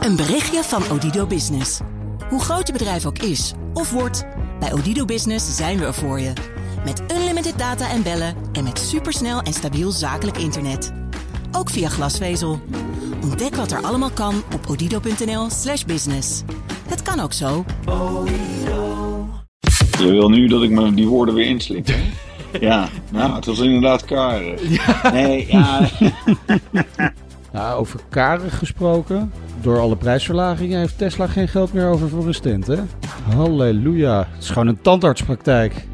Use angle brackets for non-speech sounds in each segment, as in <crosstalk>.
Een berichtje van Odido Business. Hoe groot je bedrijf ook is of wordt, bij Odido Business zijn we er voor je. Met unlimited data en bellen en met supersnel en stabiel zakelijk internet. Ook via glasvezel. Ontdek wat er allemaal kan op odido.nl/slash business. Het kan ook zo. Je wil nu dat ik me die woorden weer inslik. hè? <laughs> Ja, nou, het was inderdaad Karen. Nee, ja. <laughs> Nou, over karen gesproken. Door alle prijsverlagingen heeft Tesla geen geld meer over voor een stand, hè? Halleluja. Het is gewoon een tandartspraktijk.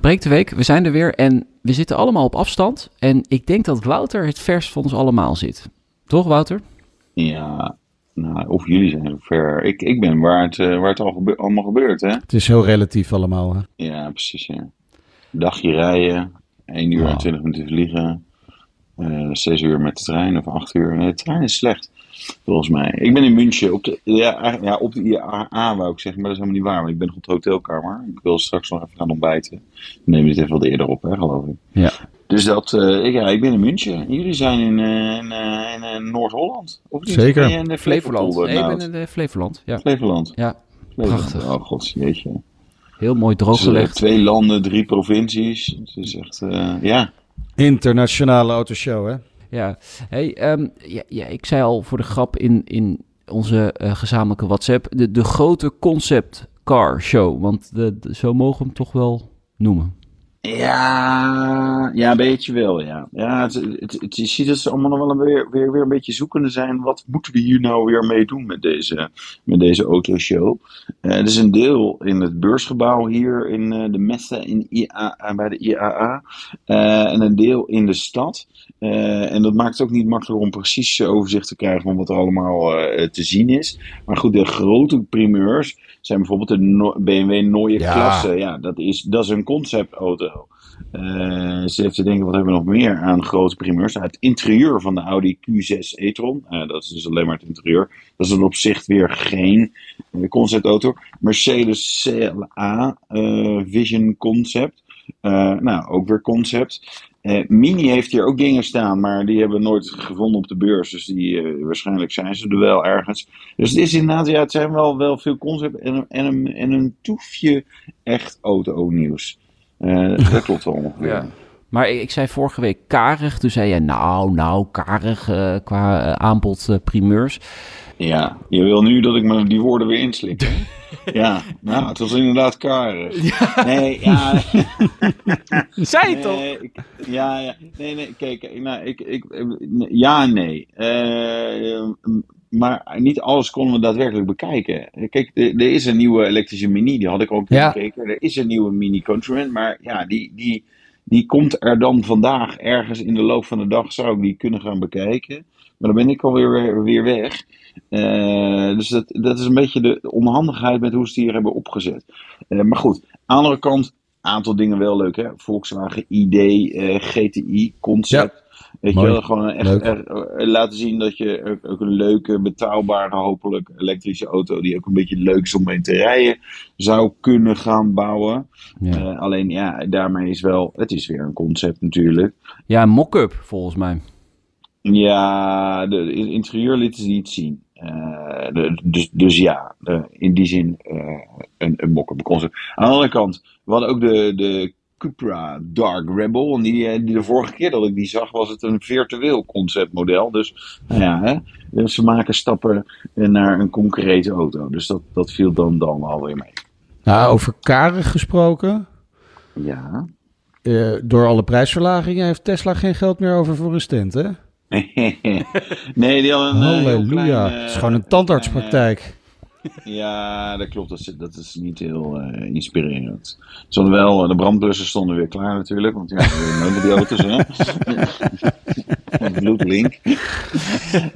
Breek de week, we zijn er weer en we zitten allemaal op afstand. En ik denk dat Wouter het vers van ons allemaal zit. Toch, Wouter? Ja, nou, of jullie zijn ver. Ik, ik ben waar het, eh, waar het al gebe- allemaal gebeurt, hè? Het is heel relatief allemaal, hè? Ja, precies, ja. Dagje rijden, 1 uur Wow. en 20 minuten vliegen. eh 6 uur met de trein of 8 uur. Nee, de trein is slecht, volgens mij. Ik ben in München, op de, ja, eigenlijk- ja, op de IAA wou ik zeggen, maar dat is helemaal niet waar. Want ik ben nog op de hotelkamer. Ik wil straks nog even gaan ontbijten. We nemen dit even wat eerder op, hè, geloof ik. Ja. Dus dat, eh, ik, ja, ik ben in München. Jullie zijn in, eh, in, eh, in, eh, Noord-Holland. Zeker. Je in de Flevoland. Nee, ik ben in de Flevoland. Ja, Flevoland. ja. Flevoland. Prachtig. Oh god, jeetje. Heel mooi drooggelegd. twee landen, drie provincies. Het is echt, eh, ja. Internationale autoshow, hè? Ja, hey, ehm, ja, ja, ik zei al voor de grap in, in onze eh, gezamenlijke WhatsApp, de, de grote concept car show. Want de, de- zo mogen we hem toch wel noemen. Ja, ja, een beetje wel, ja. Ja, het, het, het- je ziet dat ze allemaal nog wel weer, weer, weer een beetje zoekende zijn. Wat moeten we hier nou weer mee doen met deze, met deze autoshow? Eh er is een deel in het beursgebouw hier in eh, de Messe in IAA, bij de IAA. eh, en een deel in de stad. En dat maakt het ook niet makkelijk om precies overzicht te krijgen van wat er allemaal te zien is. Maar goed, de grote primeurs zijn bijvoorbeeld de No- BMW Ja. Klasse. Ja, dat is, dat is een conceptauto. Eh, ze heeft te denken, wat hebben we nog meer aan grote primeurs? Het interieur van de Audi Q6 e-tron. Eh, dat is dus alleen maar het interieur. Dat is dan op zich weer geen eh, conceptauto. Mercedes CLA Vision Concept. Nou, ook weer concept. Eh, Mini heeft hier ook dingen staan, maar die hebben we nooit gevonden op de beurs. Dus die, eh, waarschijnlijk zijn ze er wel ergens. Dus het is inderdaad, ja, het zijn wel, wel veel concept en, een- en, een, en een toefje echt auto-nieuws. Eh, dat klopt wel <laughs> ongeveer. Ja. Maar ik, zei vorige week karig. Toen zei jij, nou, nou, karig qua aanbod primeurs. Ja, je wil nu dat ik me die woorden weer inslik. <laughs> ja, nou, het was inderdaad karig. Nee, ja. <laughs> Toch? Nee, ik- ja, ja. Nee, nee, kijk, nou, ik, ik, ja nee. Eh, maar niet alles konden we daadwerkelijk bekijken. Kijk, er, er is een nieuwe elektrische Mini, die had ik ook Ja. gekeken. Er is een nieuwe Mini Countryman, maar ja, die, die, die komt er dan vandaag ergens in de loop van de dag, zou ik die kunnen gaan bekijken. Maar dan ben ik alweer weer, weer weg. Eh, dus dat, dat is een beetje de onhandigheid met hoe ze het hier hebben opgezet. Eh, maar goed, aan de andere kant, aantal dingen wel leuk hè. Volkswagen ID, eh, GTI, concept. Weet Mooi. je wel, gewoon echt, laten zien dat je ook, een leuke, betaalbare, hopelijk elektrische auto die ook een beetje leuk is om mee te rijden, zou kunnen gaan bouwen. Ja, alleen ja, daarmee is wel, het is weer een concept natuurlijk. ja mock-up volgens mij. Ja, de, het interieur lieten ze niet zien. Eh, de- dus, dus ja, de- in die zin eh, een, een mock-up concept. Aan de andere kant, we hadden ook de, de Cupra Dark Rebel. En die, eh, die de vorige keer dat ik die zag, was het een virtueel conceptmodel. Dus nou ja, hè, dus ze maken stappen naar een concrete auto. Dus dat, dat viel dan, dan alweer mee. Nou, over karen gesproken. Ja. Door alle prijsverlagingen heeft Tesla geen geld meer over voor een stand, hè? <laughs> nee, die hadden een eh, heel Halleluja. klein, eh, Het is gewoon een tandartspraktijk. <laughs> Ja, dat klopt. Dat is, dat is niet heel eh, inspirerend. Wel, eh, de brandblussen stonden weer klaar natuurlijk. Want ja, we hebben die auto's, hè. <laughs> Bloedlink. <laughs>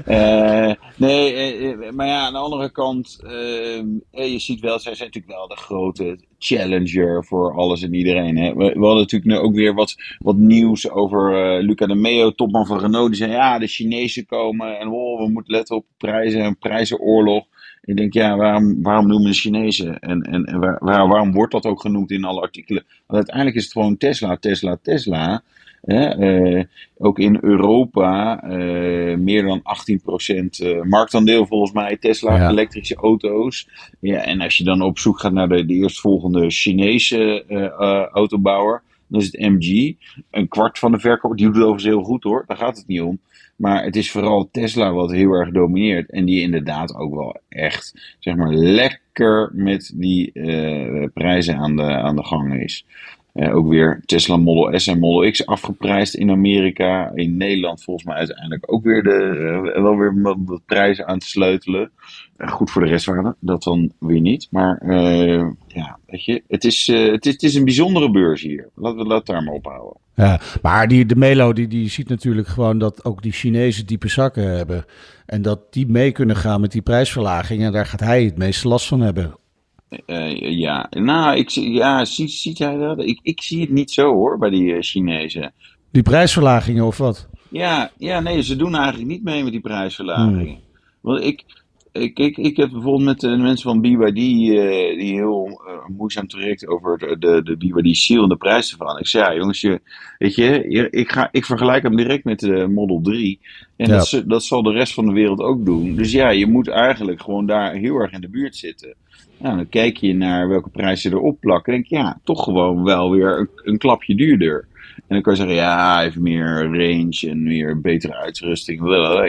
Eh, nee, eh, eh, maar ja, aan de andere kant, eh, eh, je ziet wel, zij zijn natuurlijk wel de grote challenger voor alles en iedereen. Hè. We, we hadden natuurlijk nu ook weer wat, wat nieuws over Luca de Meo, topman van Renault. Die zei, ja, de Chinezen komen en oh, we moeten letten op prijzen en prijzenoorlog. Ik denk, ja, waarom, waarom noemen de Chinezen? En, en, en waar, waar- waarom wordt dat ook genoemd in alle artikelen? Want uiteindelijk is het gewoon Tesla, Tesla, Tesla. Uh, ook in Europa uh, meer dan 18% uh, marktaandeel volgens mij Tesla ja. elektrische auto's. Ja, en als je dan op zoek gaat naar de, de eerstvolgende Chinese autobouwer, dan is het MG. Een kwart van de verkoop, die doet het overigens heel goed hoor, daar gaat het niet om. Maar het is vooral Tesla wat heel erg domineert. En die inderdaad ook wel echt, zeg maar, lekker met die uh, prijzen aan de, aan de gang is. Uh, ook weer Tesla Model S en Model X afgeprijsd in Amerika. In Nederland volgens mij uiteindelijk ook weer de, uh, wel weer wat prijzen aan te sleutelen. Uh, goed voor de rest waren dat dan weer niet. Maar ja, weet je, het is, het, is, het is een bijzondere beurs hier. Laten we dat daar maar ophouden. Ja, maar die, de Melo die, die ziet natuurlijk gewoon dat ook die Chinezen diepe zakken hebben. En dat die mee kunnen gaan met die prijsverlaging. En daar gaat hij het meeste last van hebben. Uh, ja, nou, ik, ja, ziet, ziet hij dat? Ik, ik zie het niet zo hoor, bij die uh, Chinezen. Die prijsverlagingen of wat? Ja, ja, nee, ze doen eigenlijk niet mee met die prijsverlagingen. Hmm. Want ik, ik, ik, ik heb bijvoorbeeld met de mensen van BYD, uh, die heel uh, moeizaam traject over de, de, de BYD Seal en de prijzen van. Ik zei, ja jongens, je, weet je, ik, ga, ik vergelijk hem direct met de Model 3. En ja. dat, dat zal de rest van de wereld ook doen. Dus ja, je moet eigenlijk gewoon daar heel erg in de buurt zitten. Nou, dan kijk je naar welke prijzen erop plakken. En denk je, ja, toch gewoon wel weer een, een klapje duurder. En dan kan je zeggen, ja, even meer range en meer betere uitrusting.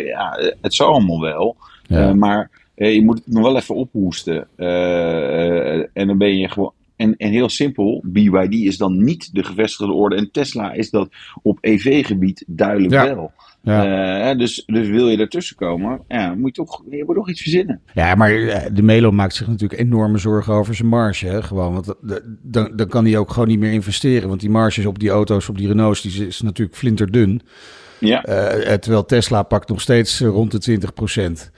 Ja, het zal allemaal wel. Ja. Uh, maar uh, je moet het nog wel even ophoesten. Uh, en dan ben je gewoon. En, en heel simpel, BYD is dan niet de gevestigde orde. En Tesla is dat op EV-gebied duidelijk ja. wel. Ja. dus, dus wil je ertussen komen, ja, moet je, toch, je moet toch iets verzinnen. Ja, maar de Melo maakt zich natuurlijk enorme zorgen over zijn marge. Hè? Gewoon, want dan, dan kan hij ook gewoon niet meer investeren. Want die marges op die auto's, op die Renaults, die is natuurlijk flinterdun. Ja. terwijl Tesla pakt nog steeds rond de 20 procent.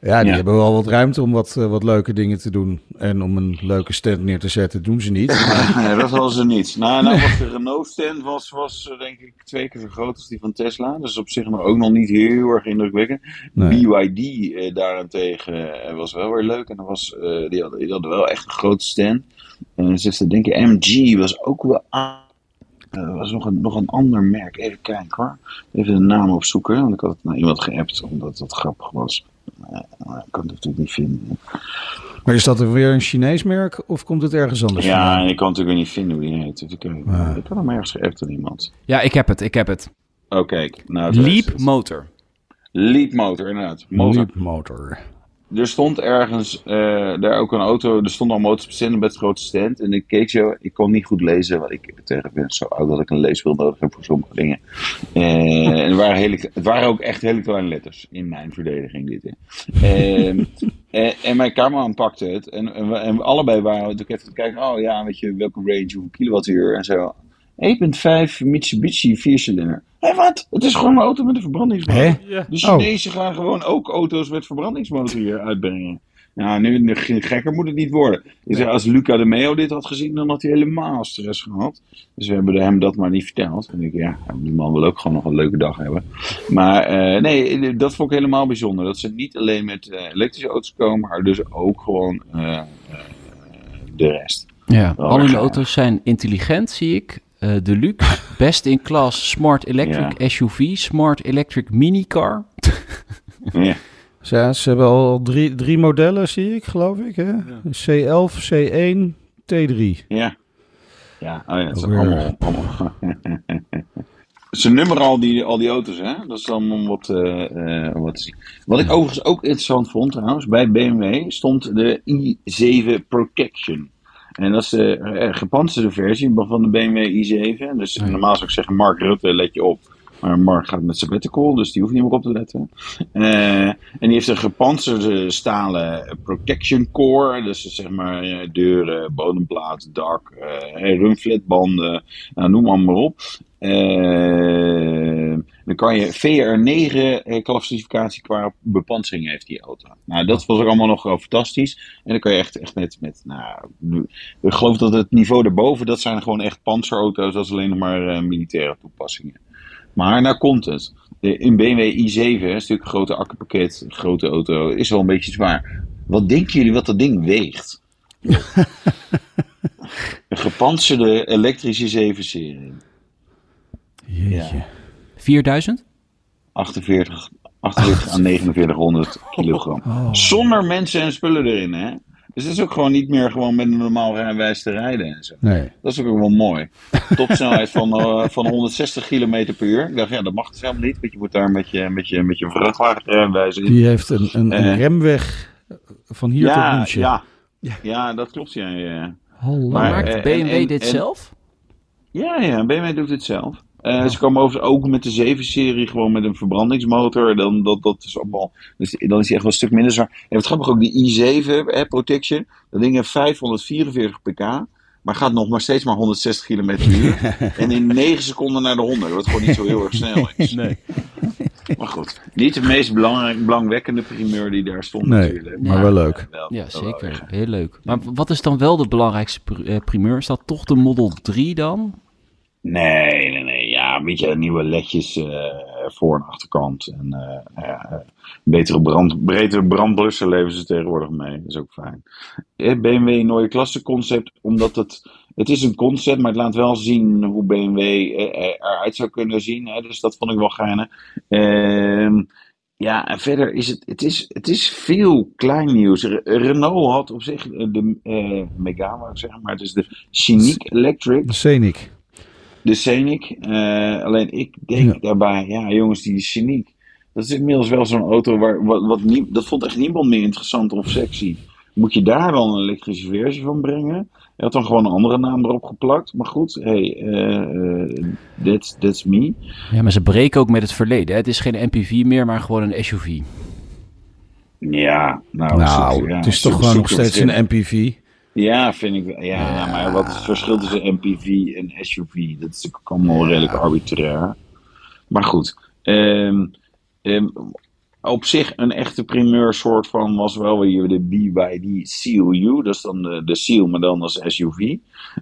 Ja, die hebben wel wat ruimte om wat, uh, wat leuke dingen te doen. En om een leuke stand neer te zetten, doen ze niet. <laughs> nee, dat was ze niet. Nou, nou was de Renault stand was, was uh, denk ik twee keer zo groot als die van Tesla. Dus op zich nog ook nog niet heel erg indrukwekkend. Nee. BYD uh, daarentegen was wel weer leuk. En dat was, die, hadden, die hadden wel echt een grote stand. En ze denk ik, MG was ook wel aan. Er was nog een, nog een ander merk. Even kijken hoor. Even de naam opzoeken. Want ik had het naar iemand geappt omdat het grappig was. Uh, ik kan het natuurlijk niet vinden. Maar is dat weer een Chinees merk of komt het ergens anders Ja, vandaan? ik kan natuurlijk niet vinden hoe die heet. Dus ik, ah. ik had hem ergens geappt aan iemand. Ja, ik heb het, ik heb het. Oké. Okay, nou, Leap Motor. Leap Motor, inderdaad. Motor. Leap Motor er stond ergens uh, daar ook een auto. Er stond al motors met grote stand. En ik keek zo. Ik kon niet goed lezen. Want ik tegen ben zo oud dat ik een leesbril nodig heb voor sommige dingen. Uh, en er waren hele, het waren ook echt hele kleine letters. In mijn verdediging dit. En, en, mijn cameraman pakte het. En, en, we, en we allebei waren natuurlijk even te kijken. Oh ja, weet je welke range, hoeveel kilowattuur en zo. 1.5 Mitsubishi viercilinder. Hé, wat? Het is gewoon een auto met een verbrandingsmotor. Ja. De Chinezen oh. gaan gewoon ook auto's met verbrandingsmotor hier uitbrengen. Nou, nu, gekker moet het niet worden. Ik zeg, als Luca de Meo dit had gezien, dan had hij helemaal stress gehad. Dus we hebben hem dat maar niet verteld. En ik, ja, die man wil ook gewoon nog een leuke dag hebben. Maar uh, nee, dat vond ik helemaal bijzonder. Dat ze niet alleen met uh, elektrische auto's komen, maar dus ook gewoon uh, de rest. Ja, al hun auto's zijn intelligent, zie ik. Uh, Deluxe, <laughs> Best in Class Smart Electric ja. SUV, Smart Electric Minicar. ja. <laughs> ja. Ze hebben al drie, drie modellen, zie ik, geloof ik. Hè? Ja. C11, C1, T3. Ja. Ja, oh ja dat is allemaal... allemaal. <laughs> Ze nummeren al die, al die auto's, hè? Dat is dan om wat, uh, uh, wat te zien. Wat ik overigens ook interessant vond, trouwens, bij BMW stond de i7 Protection. En dat is de gepantserde versie van de BMW i7. Dus normaal zou ik zeggen, Mark Rutte, let je op. Maar Mark gaat met sabbatical, dus die hoeft niet meer op te letten. Uh, en die heeft een gepantserde stalen protection core. Dus zeg maar uh, deuren, bodemplaat, dak, rumflatbanden, nou, noem allemaal op. dan kan je VR9 klassificatie qua bepansering heeft die auto. Nou, dat was ook allemaal nog fantastisch. En dan kan je echt, echt met, met nou, ik geloof dat het niveau daarboven, dat zijn gewoon echt panzerauto's. Dat is alleen nog maar militaire toepassingen. Maar nou komt het. In BMW i7, een stuk grote akkerpakket, grote auto, is wel een beetje zwaar. Wat denken jullie wat dat ding weegt? <laughs> een gepantserde elektrische 7-serie. Jeetje. 4000? 48, 48 aan 4900 kilogram. Oh. Zonder mensen en spullen erin, hè? Dus het is ook gewoon niet meer gewoon met een normaal rijwijs te rijden en zo. Nee. Dat is ook wel mooi. Topsnelheid van, uh, van 160 km per uur. Ik dacht, ja, dat mag dus helemaal niet. Want je moet daar met je, met je, met je vrachtwagenrijwijs in. Die heeft een, een, een uh, remweg van hier ja, tot München. Ja. ja, dat klopt. Ja, ja. Maar, maakt uh, BMW en, en, dit en, zelf? Ja, ja, BMW doet het zelf. Uh, Ze komen overigens ook met de 7-serie gewoon met een verbrandingsmotor. Dan, dat, dat is allemaal, dus, dan is hij echt wel een stuk minder zwaar. En wat grappig ook, die i7 hè, Protection, dat ding heeft 544 pk. Maar gaat nog maar steeds maar 160 km per uur. <laughs> en in 9 seconden naar de 100. Wat gewoon niet zo heel erg snel is. <laughs> Nee. Maar goed, niet de meest belangrijk, belangwekkende primeur die daar stond nee, natuurlijk. Maar wel leuk. Wel, ja, zeker. Wel heel leuk. Maar wat is dan wel de belangrijkste primeur? Is dat toch de Model 3 dan? Nee. Ja, beetje nieuwe ledjes uh, voor en achterkant. En uh, ja, betere brand, brandblussen leveren ze tegenwoordig mee. Dat is ook fijn. BMW een klasse concept, omdat het... Het is een concept, maar het laat wel zien hoe BMW eruit zou kunnen zien. Hè? Dus dat vond ik wel geinig. Uh, ja, en verder is het, het, is, het is veel klein nieuws. Renault had op zich de uh, Megane, zeggen, maar het is de Scenic Electric. De Scenic. De Scenic. Uh, alleen ik denk ja. daarbij, ja jongens, die Scenic. Dat is inmiddels wel zo'n auto waar, wat, wat nie, dat vond echt niemand meer interessant of sexy. Moet je daar dan een elektrische versie van brengen? Je had dan gewoon een andere naam erop geplakt. Maar goed, hey, uh, that's, that's me. Ja, maar ze breken ook met het verleden. Hè? Het is geen MPV meer, maar gewoon een SUV. Ja, nou, nou zoek, ja, het is toch gewoon nog steeds een MPV. Ja, vind ik. Ja, ja, maar wat is het verschil tussen MPV en SUV? Dat is ook allemaal redelijk arbitrair. Maar goed. Um, um, op zich een echte primeur soort van was wel weer de BYD Seal U. Dat is dan de, de Seal, maar dan als SUV.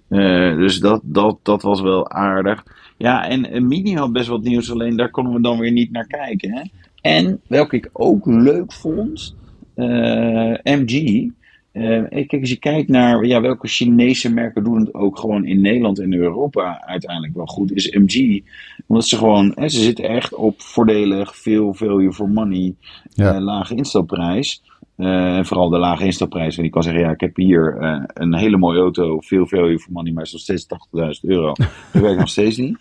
Uh, dus dat, dat, dat was wel aardig. Ja, en een Mini had best wat nieuws, alleen daar konden we dan weer niet naar kijken. Hè? En welke ik ook leuk vond, uh, MG. Uh, kijk, als je kijkt naar ja, welke Chinese merken doen het ook gewoon in Nederland en Europa uiteindelijk wel goed, is MG. Omdat ze gewoon, hè, ze zitten echt op voordelig, veel value for money, Ja. uh, lage instelprijs. Uh, en vooral de lage instelprijs. Want ik kan zeggen, ja, ik heb hier uh, een hele mooie auto, veel value for money, maar is nog steeds 80.000 euro. <laughs> Dat werkt nog steeds niet.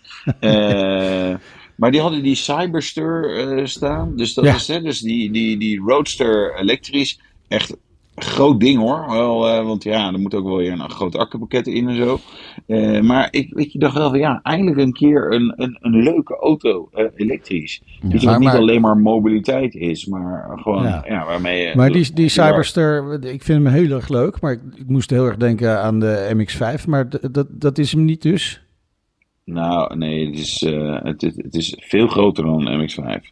Maar die hadden die Cyberster staan. Dus dat Ja. is hè, dus die, die, die Roadster elektrisch. Echt groot ding hoor. Wel, eh, want ja, er moet ook wel weer een groot accupakket in en zo. Eh, maar ik weet je, dacht wel van ja, eindelijk een keer een, een, een leuke auto eh, elektrisch. weet je, maar- wat niet maar- alleen maar mobiliteit is, maar gewoon Ja. ja. waarmee je... Maar die, die Ja. Cyberster, ik vind hem heel erg leuk. Maar ik, ik moest heel erg denken aan de MX-5. Maar dat, dat is hem niet dus. Nou, nee, het is, eh, het, is- het is veel groter dan een MX-5.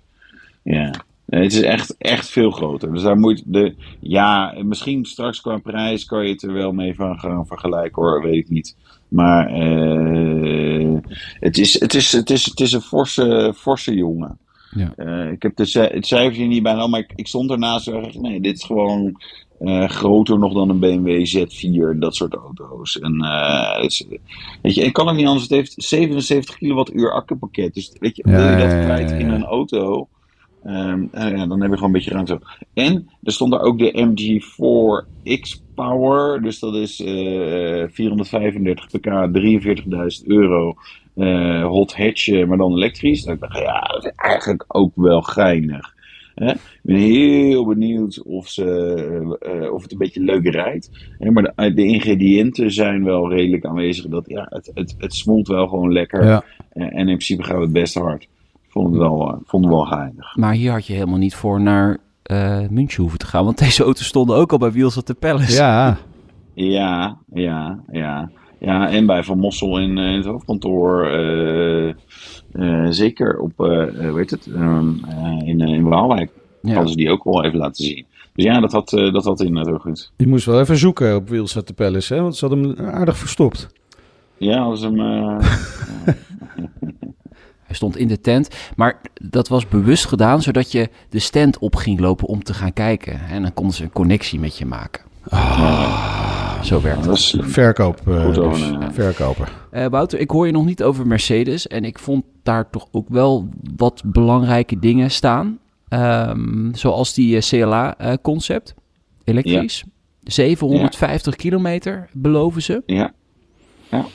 Ja. Nee, het is echt, echt veel groter. Dus daar moet de. Ja, misschien straks qua prijs kan je het er wel mee van gaan vergelijken hoor, weet ik niet. Maar eh, het, is, het, is, het, is, het is een forse, forse jongen. Ja. Eh, ik heb de, het cijfer hier niet bijna, maar ik, ik stond ernaast en dacht, nee, dit is gewoon eh, groter nog dan een BMW Z4, dat soort auto's. En, is- weet je, ik kan het niet anders, het heeft 77 kilowattuur accupakket. Dus weet je, wil je dat kwijt in een auto, ehm, eh, ja, dan heb je gewoon een beetje ruimte. En er stond daar ook de MG4 X-Power, dus dat is eh 435 pk, 43.000 euro. eh, hot hatch, eh, maar dan elektrisch. Dan dacht ik, ja, dat is eigenlijk ook wel geinig. Hè? Ik ben heel benieuwd of, ze, eh, eh, of het een beetje leuk rijdt. Hè? Maar de, de ingrediënten zijn wel redelijk aanwezig. Dat, ja, het, het, wel gewoon lekker. Ja. En, en in principe gaat het best hard. Ik vond het wel, eh, vond het wel geinig. Maar hier had je helemaal niet voor naar eh München hoeven te gaan. Want <laughs> deze auto's stonden ook al bij Wheels at the Palace. Ja, Ja, ja, ja. Ja, en bij Van Mossel in, eh, in het hoofdkantoor. eh, eh, zeker op, hoe heet het, ehm, eh, in, in Waalwijk. Ja. Hadden ze die ook wel even laten zien. Dus ja, dat had, eh, dat had inderdaad heel goed. je moest wel even zoeken op Wheels at the Palace. Hè? Want ze hadden hem aardig verstopt. Ja, ze hem... <laughs> eh, Hij stond in de tent. Maar dat was bewust gedaan, zodat je de stand op ging lopen om te gaan kijken. En dan konden ze een connectie met je maken. zo werkt het. Verkoop, dus, verkoper. Wouter, ik hoor je nog niet over Mercedes. En ik vond daar toch ook wel wat belangrijke dingen staan. Um, zoals die CLA-concept, elektrisch. 750 kilometer beloven ze. Ja. ja.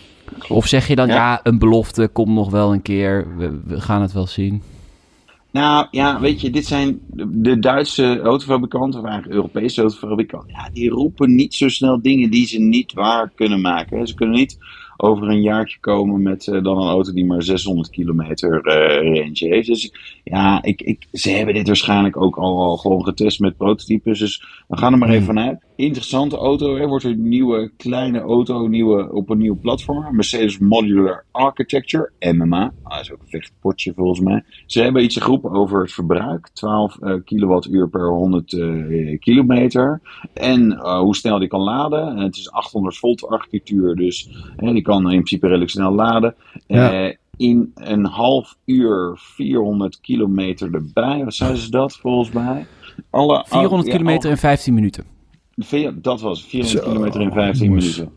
Of zeg je dan, ja. een belofte komt nog wel een keer, we, we, gaan het wel zien? Nou ja, weet je, dit zijn de Duitse autofabrikanten, of eigenlijk Europese autofabrikanten. Ja, die roepen niet zo snel dingen die ze niet waar kunnen maken. Ze kunnen niet over een jaartje komen met uh, dan een auto die maar 600 kilometer uh, range heeft. Dus ja, ik, ik, ze hebben dit waarschijnlijk ook al, al gewoon getest met prototypes. Dus we gaan er maar even hmm. vanuit. Interessante auto, hè, wordt een nieuwe kleine auto nieuwe, op een nieuw platform. Mercedes Modular Architecture, MMA. Ah, dat is ook een vechtpotje volgens mij. Ze hebben iets geroepen over het verbruik. 12 uh, kilowattuur per 100 uh, kilometer. En uh, hoe snel die kan laden. En het is 800 volt architectuur, dus die kan in principe redelijk snel laden. Ja. in een half uur 400 kilometer erbij. Wat zeiden ze dat volgens mij? Alle, 400 kilometer in 15 minuten. Dat was 400 kilometer in 15 minuten.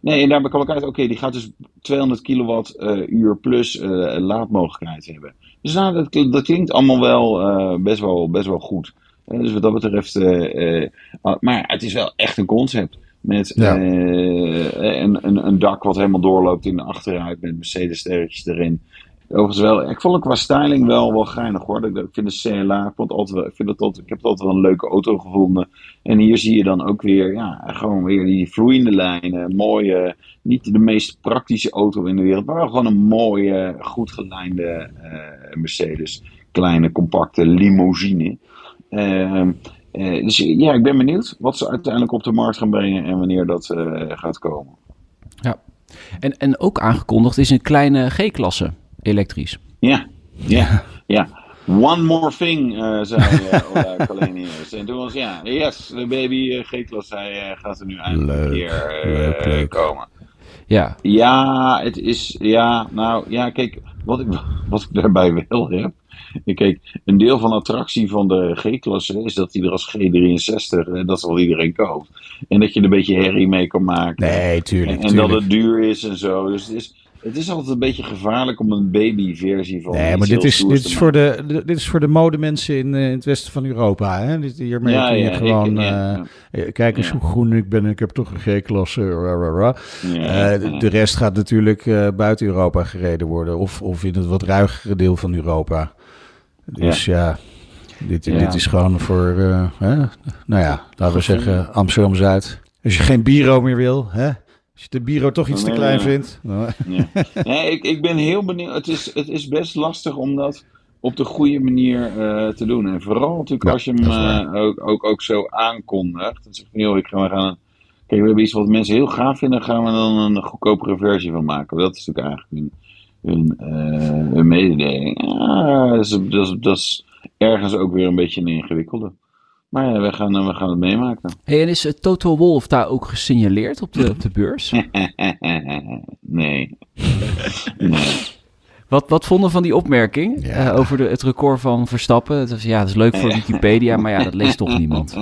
Nee, en daar kwam ik uit, oké, die gaat dus 200 kilowattuur uh, plus uh, laadmogelijkheid hebben. Dus nou, dat, dat klinkt allemaal wel, uh, best, wel best wel goed. dus wat dat betreft, maar het is wel echt een concept. Met ja. een, een, een, dak wat helemaal doorloopt in de achteruit met Mercedes-sterretjes erin. Overigens wel, ik vond het qua styling wel, wel geinig hoor. Ik, vind de CLA, ik, vond altijd, ik, vind het ik heb het altijd wel een leuke auto gevonden. En hier zie je dan ook weer, ja, gewoon weer die vloeiende lijnen. Mooie, niet de meest praktische auto in de wereld, maar gewoon een mooie, goed gelijnde uh, Mercedes. Kleine, compacte limousine. Uh, dus ja, ik ben benieuwd wat ze uiteindelijk op de markt gaan brengen en wanneer dat uh, gaat komen. Ja, en, en ook aangekondigd is een kleine G-klasse elektrisch. Ja, ja, ja. One more thing, uh, zei <laughs> uh. En toen was ja, yes, de baby uh, G-klas, hij gaat er nu eindelijk een keer leuk, leuk. komen. Ja. Ja, het is, ja, nou, ja, kijk, wat ik, wat ik daarbij wel heb. Kijk, een deel van de attractie van de G-klasse is dat hij er als G63, dat zal iedereen koopt. En dat je er een beetje herrie mee kan maken. Nee, tuurlijk. En, en dat het duur is en zo. Dus het is, het is altijd een beetje gevaarlijk om een babyversie van. Nee, maar dit is, dit, is voor de, dit is voor de modemensen in, uh, in het westen van Europa. Hè? Dit, hiermee ja, kun je ja, gewoon. Ik, ja, uh, kijk eens hoe groen ik ben. Ik heb toch een G-klasse. Uh, de rest gaat natuurlijk buiten Europa gereden worden. Of, of in het wat ruigere deel van Europa. Dus ja. Dit, dit is gewoon voor, hè? nou ja, laten we zeggen Amsterdam Zuid. Als je geen bureau meer wil, hè? Als je de bureau toch iets te klein vindt. Ja. <laughs> nee, ik, ik ben heel benieuwd. Het is, het is best lastig om dat op de goede manier uh, te doen. En vooral natuurlijk als je hem uh, ook, ook, ook zo aankondigt. Dan zeg je, joh, ik ga, we gaan... Kijk, we hebben iets wat mensen heel gaaf vinden. gaan we dan een goedkopere versie van maken. Dat is natuurlijk eigenlijk uh, een mededeling. Ja, dat, is, dat, is, dat is ergens ook weer een beetje een ingewikkelde. Maar ja, we gaan, we gaan het meemaken. Hey, en is Toto Wolf daar ook gesignaleerd op de, op de beurs? <laughs> nee. nee. Wat, wat vonden van die opmerking uh, over de, het record van Verstappen? Het was, ja, dat is leuk voor Wikipedia, maar ja, dat leest toch <laughs> niemand.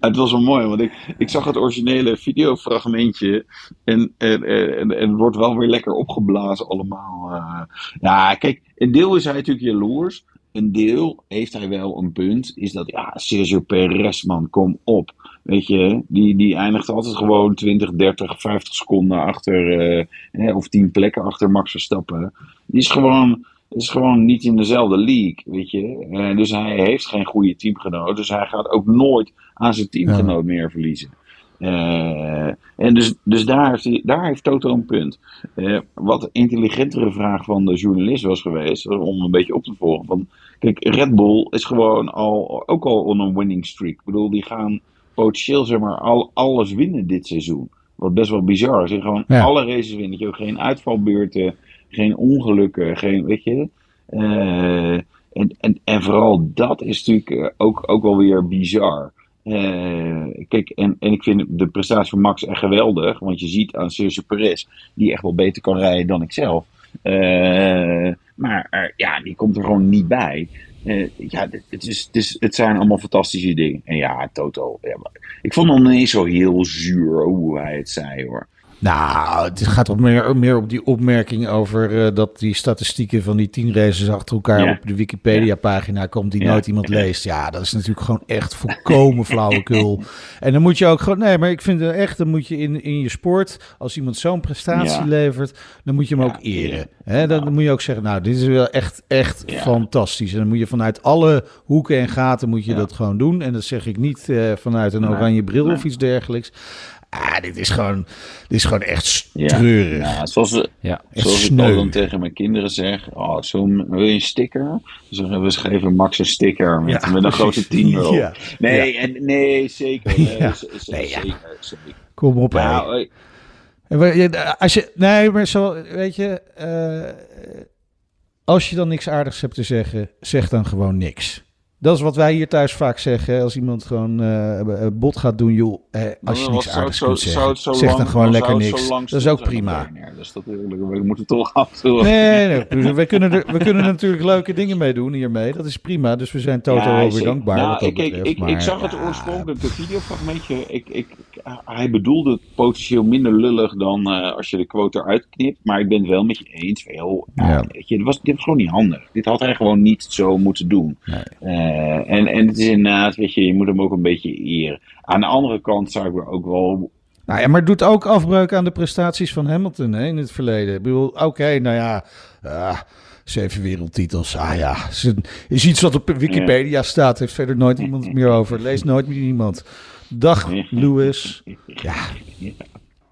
het was wel mooi, want ik, ik zag het originele videofragmentje en, en, en, en het wordt wel weer lekker opgeblazen allemaal. Uh, ja, kijk, een deel is hij natuurlijk jaloers, een deel heeft hij wel een punt. Is dat, ja, Sergio Perez, man, kom op. Weet je, die, die eindigt altijd gewoon 20, 30, 50 seconden achter, uh, of 10 plekken achter Max Verstappen. Die is gewoon, is gewoon niet in dezelfde league, weet je. Uh, dus hij heeft geen goede teamgenoot. Dus hij gaat ook nooit aan zijn teamgenoot meer verliezen. Uh, en dus, dus daar, heeft hij, daar heeft Toto een punt. Uh, wat intelligentere vraag van de journalist was geweest, om een beetje op te volgen. Van, kijk, Red Bull is gewoon al, ook al on een winning streak. Ik bedoel, die gaan potentieel zeg maar al, alles winnen dit seizoen. Wat best wel bizar is. Gewoon alle races winnen. Je geen uitvalbeurten, geen ongelukken, geen, weet je. Uh, en, en, en vooral dat is natuurlijk ook, ook wel weer bizar. Uh, kijk, en, en ik vind de prestatie van Max echt geweldig. Want je ziet aan Sergio Perez, die echt wel beter kan rijden dan ik zelf. Uh, maar uh, ja, die komt er gewoon niet bij. ja, het, is, het, is, het zijn allemaal fantastische dingen. En ja, Toto. Ja, ik vond hem niet zo heel zuur hoe hij het zei hoor. Nou, het gaat toch meer, meer op die opmerking over uh, dat die statistieken van die tien races achter elkaar op de Wikipedia-pagina komt die nooit iemand leest. Ja, dat is natuurlijk gewoon echt volkomen <laughs> flauwekul. en dan moet je ook gewoon, nee, maar ik vind echt, dan moet je in, in je sport, als iemand zo'n prestatie levert, dan moet je hem ook eren. Hè? Dan, dan, moet je ook zeggen, nou, dit is wel echt, echt fantastisch. En dan moet je vanuit alle hoeken en gaten moet je dat gewoon doen. En dat zeg ik niet uh, vanuit een oranje bril of iets dergelijks. Ah, dit is gewoon, dit is gewoon echt treurig. Ja, zoals, ja. zoals ik dan tegen mijn kinderen zeg. Oh, zo, wil je een sticker? Dus we schrijven Max een sticker met, met een grote 10 euro. Nee, en, nee, zeker. Nee, <laughs> nee, zeker, zeker. Kom op, nou, als je, nee, maar zo, weet je, uh, als je dan niks aardigs hebt te zeggen, zeg dan gewoon niks. Dat is wat wij hier thuis vaak zeggen. Als iemand gewoon uh, bot gaat doen, joh, eh, als je niks aardigs kunt zeggen, zeg dan gewoon lekker niks. Dat is ook prima. Dus dat, we moeten toch af Nee, nee, nee. we, kunnen er, we kunnen er natuurlijk leuke dingen mee doen hiermee. Dat is prima. Dus we zijn totaal ja, weer dankbaar nou, ik, betreft. Ik, maar, ik zag het oorspronkelijke videofragmentje. Ik, ik, hij bedoelde het potentieel minder lullig dan uh, als je de quote eruit knipt. Maar ik ben het wel met je eens. Ja. weet je, dit, was, dit was gewoon niet handig. Dit had hij gewoon niet zo moeten doen. Nee. Uh, en, en het is inderdaad, weet je, je moet hem ook een beetje eren. Aan de andere kant zou ik er ook wel nou ja, maar het doet ook afbreuk aan de prestaties van Hamilton hè, in het verleden. Ik bedoel, oké, nou ja, uh, zeven wereldtitels. Ah ja, is iets wat op Wikipedia staat. Heeft verder nooit iemand meer over. Leest nooit meer iemand. Dag, <laughs> Lewis. Ja,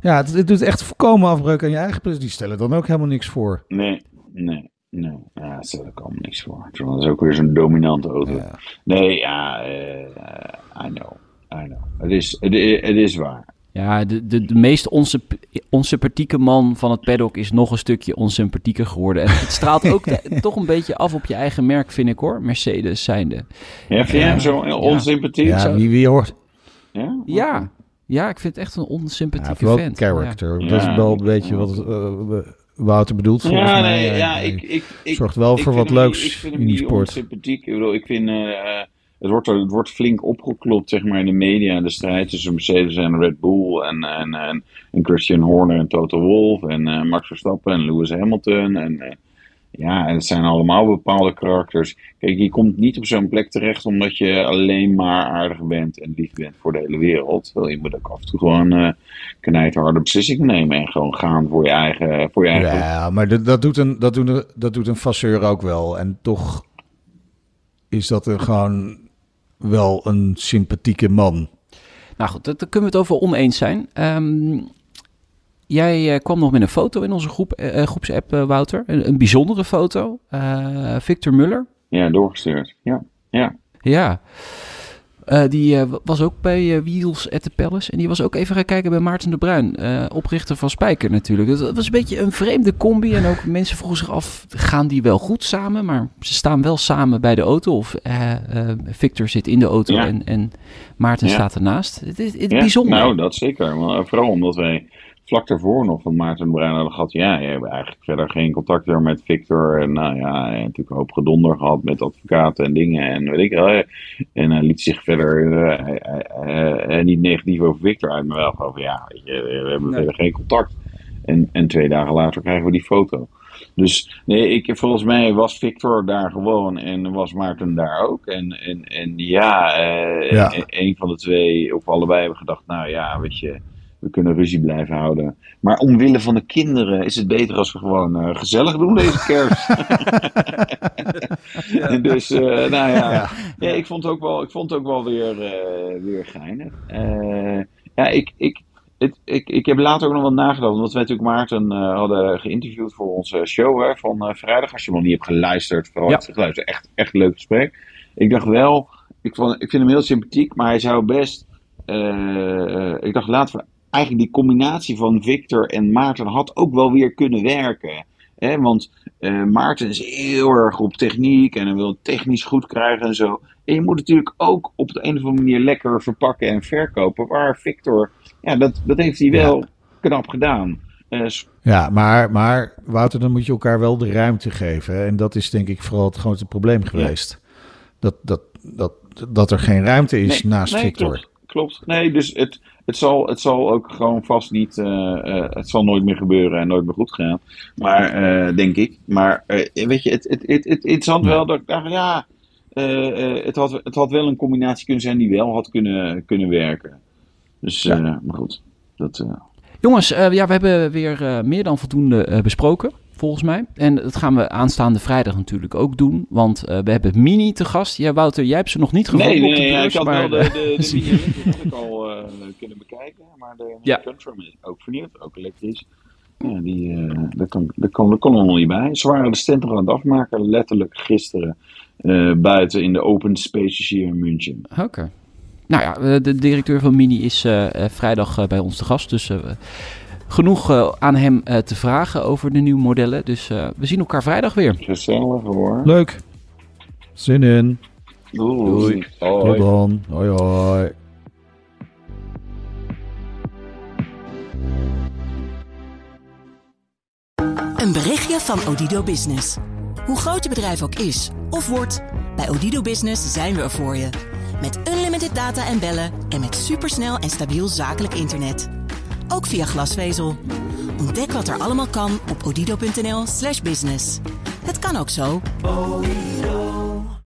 ja het, het doet echt voorkomen afbreuk aan je eigen prestaties. Die stellen dan ook helemaal niks voor. Nee, nee. Nee, ja, daar stel ik allemaal niks voor. Dat is ook weer zo'n dominante auto. Nee, ja, uh, I know. I know. Het is, het, het is waar. Ja, de, de, de meest onsympathieke man van het paddock is nog een stukje onsympathieker geworden. En het straalt ook <laughs> toch een beetje af op je eigen merk, vind ik hoor. Mercedes zijnde. Ja, vind je hem zo onsympathiek? Ja, wie, wie hoort? Ja? Ja. Ja, ik vind het echt een onsympathieke ja, vent. character. Dat is wel een beetje wat... Uh, Wouter bedoelt ja, nee, mij. Ja, ik, ik, ik, zorgt wel voor wat leuks in die sport. Sympathiek. Ik bedoel, ik vind uh, het, wordt, het wordt flink opgeklopt zeg maar, in de media. De strijd tussen Mercedes en Red Bull. En, en, en, en Christian Horner en Toto Wolff. En uh, Max Verstappen en Lewis Hamilton. En ja, en het zijn allemaal bepaalde karakters. Kijk, je komt niet op zo'n plek terecht omdat je alleen maar aardig bent en lief bent voor de hele wereld. je moet ook af en toe gewoon uh, knijterharde beslissingen nemen en gewoon gaan voor je eigen. Voor je eigen... Ja, maar dat, dat, doet een, dat, doet een, dat doet een fasseur ook wel. En toch is dat er gewoon wel een sympathieke man. Nou goed, daar kunnen we het over oneens zijn. Um, Jij uh, kwam nog met een foto in onze groep, uh, groepsapp, Wouter. Een, een, bijzondere foto. Victor Muller. Ja, doorgestuurd. Ja, ja. Ja. die was ook bij Wheels at the Palace. En die was ook even gaan kijken bij Maarten de Bruin. oprichter van Spijker natuurlijk. Dus dat was een beetje een vreemde combi. En ook <laughs> mensen vroegen zich af, gaan die wel goed samen? Maar ze staan wel samen bij de auto. Of Victor zit in de auto en, en Maarten staat ernaast. Het is, het bijzonder. Nou, dat zeker. Maar vooral omdat wij vlak daarvoor nog van Maarten Bruin hadden gehad. Ja, je hebt eigenlijk verder geen contact meer met Victor. En nou ja, hij natuurlijk een hoop gedonder gehad met advocaten en dingen. En weet ik wel. En hij liet zich verder uh, niet negatief over Victor uit, maar wel over ja, we hebben verder geen contact. En, en twee dagen later krijgen we die foto. Dus nee, ik, volgens mij was Victor daar gewoon en was Maarten daar ook. En, en, en ja, ja. een van de twee of allebei hebben gedacht, nou ja, weet je we kunnen ruzie blijven houden. Maar omwille van de kinderen is het beter als we gewoon uh, gezellig doen deze kerst. <laughs> ja. <laughs> dus, uh, nou ja. Ja. ja. ik vond het ook wel, ik vond het ook wel weer, uh, weer geinig. ja, ik, ik, het, ik, ik heb later ook nog wat nagedacht. Omdat wij natuurlijk Maarten hadden geïnterviewd voor onze show hè, van vrijdag. Als je hem nog niet hebt geluisterd, vooral ja. geluisterd. Echt, echt leuk gesprek. Ik dacht wel, ik, vond, ik vind hem heel sympathiek, maar hij zou best. ik dacht, laten we eigenlijk die combinatie van Victor en Maarten had ook wel weer kunnen werken. Hè? Want uh, Maarten is heel erg op techniek en hij wil het technisch goed krijgen en zo. En je moet natuurlijk ook op de een of andere manier lekker verpakken en verkopen. Waar Victor, ja, dat, dat heeft hij wel knap gedaan. Uh, ja, maar, maar Wouter, dan moet je elkaar wel de ruimte geven. En dat is denk ik vooral het grootste probleem geweest. dat, dat, dat, dat er geen ruimte is naast Victor. Klopt, klopt. Nee, dus het, het, zal, het zal ook gewoon vast niet. het zal nooit meer gebeuren en nooit meer goed gaan. Maar denk ik. Maar weet je, het, het, het, het, interessant wel dat ik dacht, ja. het, had, het had wel een combinatie kunnen zijn die wel had kunnen, kunnen werken. Dus, maar goed. Dat, Jongens, ja, we hebben weer meer dan voldoende besproken volgens mij. En dat gaan we aanstaande vrijdag natuurlijk ook doen. Want uh, we hebben Mini te gast. Ja, Wouter, jij hebt ze nog niet gevonden nee, op de nee, ik had wel de, de, de <laughs> Mini al uh, kunnen bekijken. Maar de ja. Confirm is ook vernieuwd, ook elektrisch. Ja, die, uh, daar, kon, daar, kon, daar kon er nog niet bij. Ze waren de stand aan het afmaken, letterlijk gisteren. buiten in de open spaces hier in München. Oké. Nou ja, de directeur van Mini is vrijdag bij ons te gast. Dus genoeg uh, aan hem uh, te vragen over de nieuwe modellen. Dus uh, we zien elkaar vrijdag weer. Gezellig hoor. Leuk. Zin in. Doei. Doei. Tot dan. Hoi hoi. Een berichtje van Odido Business. Hoe groot je bedrijf ook is of wordt, bij Odido Business zijn we er voor je. Met unlimited data en bellen en met supersnel en stabiel zakelijk internet ook via glasvezel. Ontdek wat er allemaal kan op odido.nl/business. Het kan ook zo.